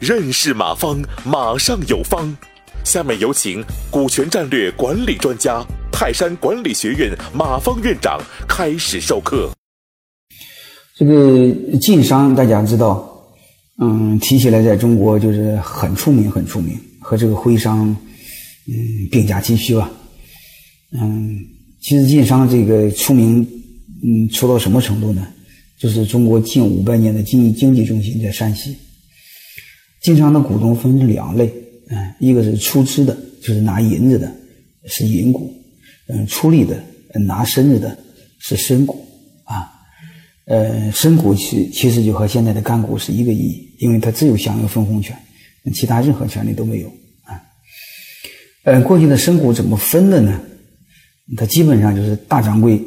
认识马方，马上有方。下面有请股权战略管理专家、泰山管理学院马方院长开始授课。这个晋商大家知道，嗯，提起来在中国就是很出名，很出名，和这个徽商，嗯，并驾齐驱吧。嗯，其实晋商这个出名，嗯，出到什么程度呢？就是中国近五百年的经济经济中心在山西。晋商的股东分成两类，嗯，一个是出资的，就是拿银子的，是银股；嗯，出力的，拿身子的，是身股。啊，呃，身股其其实就和现在的干股是一个意义，因为它只有享有分红权，其他任何权利都没有。啊，呃，过去的身股怎么分的呢？它基本上就是大掌柜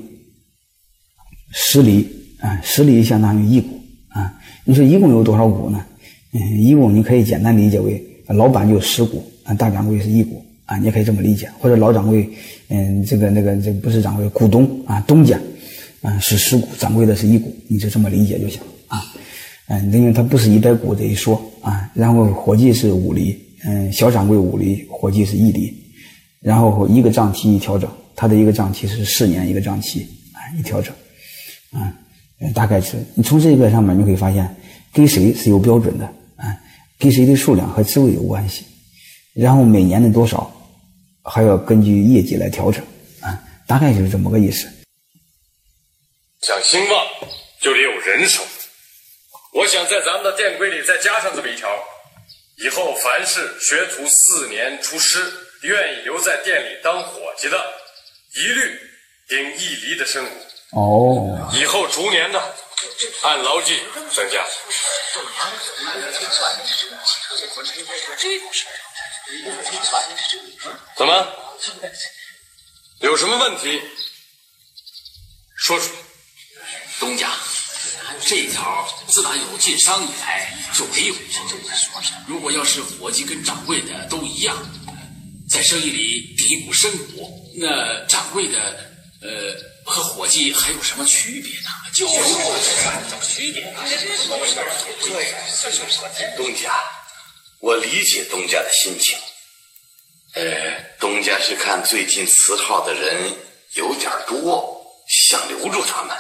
十厘，啊，十厘相当于一股，啊，你说一共有多少股呢？嗯，一共你可以简单理解为老板就十股，啊，大掌柜是一股，啊，你也可以这么理解，或者老掌柜，嗯，这个那个这不是掌柜，股东啊，东家，啊是十股，掌柜的是一股，你就这么理解就行啊，嗯，因为它不是一百股这一说啊，然后伙计是五厘，嗯，小掌柜五厘，伙计是一厘，然后一个账期一调整，他的一个账期是四年一个账期啊，一调整，啊，大概是你从这个上面你可以发现跟谁是有标准的。啊，跟谁的数量和职位有关系，然后每年的多少还要根据业绩来调整，啊，大概就是这么个意思。想兴旺就得有人手，我想在咱们的店规里再加上这么一条：以后凡是学徒四年出师，愿意留在店里当伙计的，一律顶一厘的升股。哦。以后逐年的，按劳计增加。怎么？有什么问题？说出来。东家，这条自打有晋商以来就没有。如果要是伙计跟掌柜的都一样，在生意里顶一股身股，那掌柜的呃和伙计还有什么区别呢？就是怎么区别？东家，我理解东家的心情。呃，东家是看最近辞号的人有点多，想留住他们，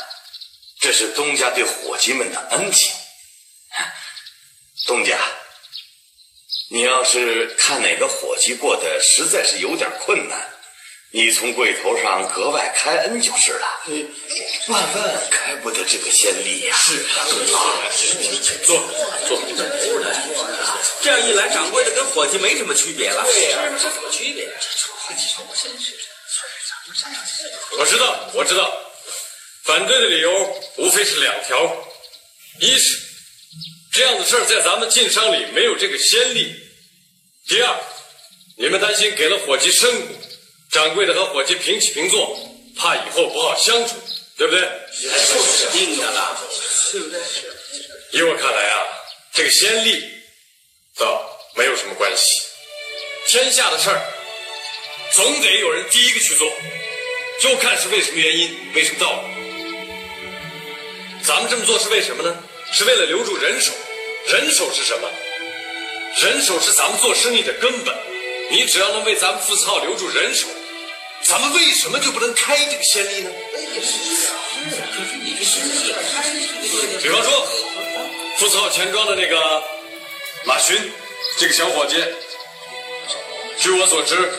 这是东家对伙计们的恩情。东家，你要是看哪个伙计过得实在是有点困难。你从柜头上格外开恩就是了，万万开不得这个先例呀！是啊，坐坐。这样一来，掌柜的跟伙计没什么区别了。对呀，这什么区别？我知道，我知道，反对的理由无非是两条：一是这样的事儿在咱们晋商里没有这个先例；第二，你们担心给了伙计身股。掌柜的和伙计平起平坐，怕以后不好相处，对不对？是定的了，对不对？依我看来啊，这个先例倒没有什么关系。天下的事儿，总得有人第一个去做，就看是为什么原因，为什么道理。咱们这么做是为什么呢？是为了留住人手。人手是什么？人手是咱们做生意的根本。你只要能为咱们富次号留住人手。咱们为什么就不能开这个先例呢？比方说，富次号钱庄的那个马群，这个小伙计，据我所知，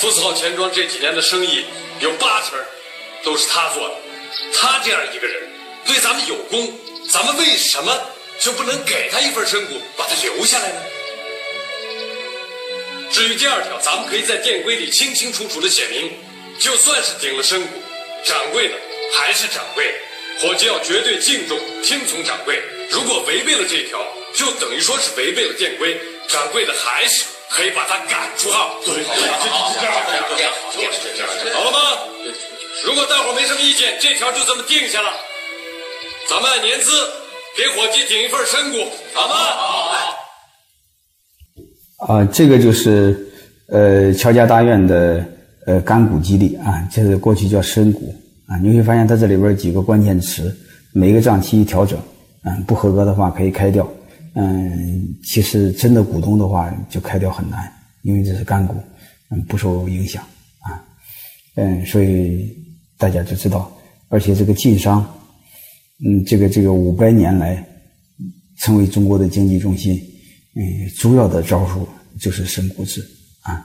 富次号钱庄这几年的生意有八成都是他做的。他这样一个人，对咱们有功，咱们为什么就不能给他一份身股，把他留下来呢？至于第二条，咱们可以在店规里清清楚楚的写明。就算是顶了身股，掌柜的还是掌柜，伙计要绝对敬重听从掌柜。如果违背了这条，就等于说是违背了店规，掌柜的还是可以把他赶出号。对，这样这样好了吗？如果大伙没什么意见，这条就这么定下了。咱们按年资给伙计顶一份身股，好吗？好。啊，这个就是呃乔家大院的。呃，干股激励啊，这是过去叫深股啊。你会发现它这里边几个关键词，每个账期一调整，嗯，不合格的话可以开掉，嗯，其实真的股东的话就开掉很难，因为这是干股，嗯，不受影响啊，嗯，所以大家就知道，而且这个晋商，嗯，这个这个五百年来成为中国的经济中心，嗯，主要的招数就是深股制啊，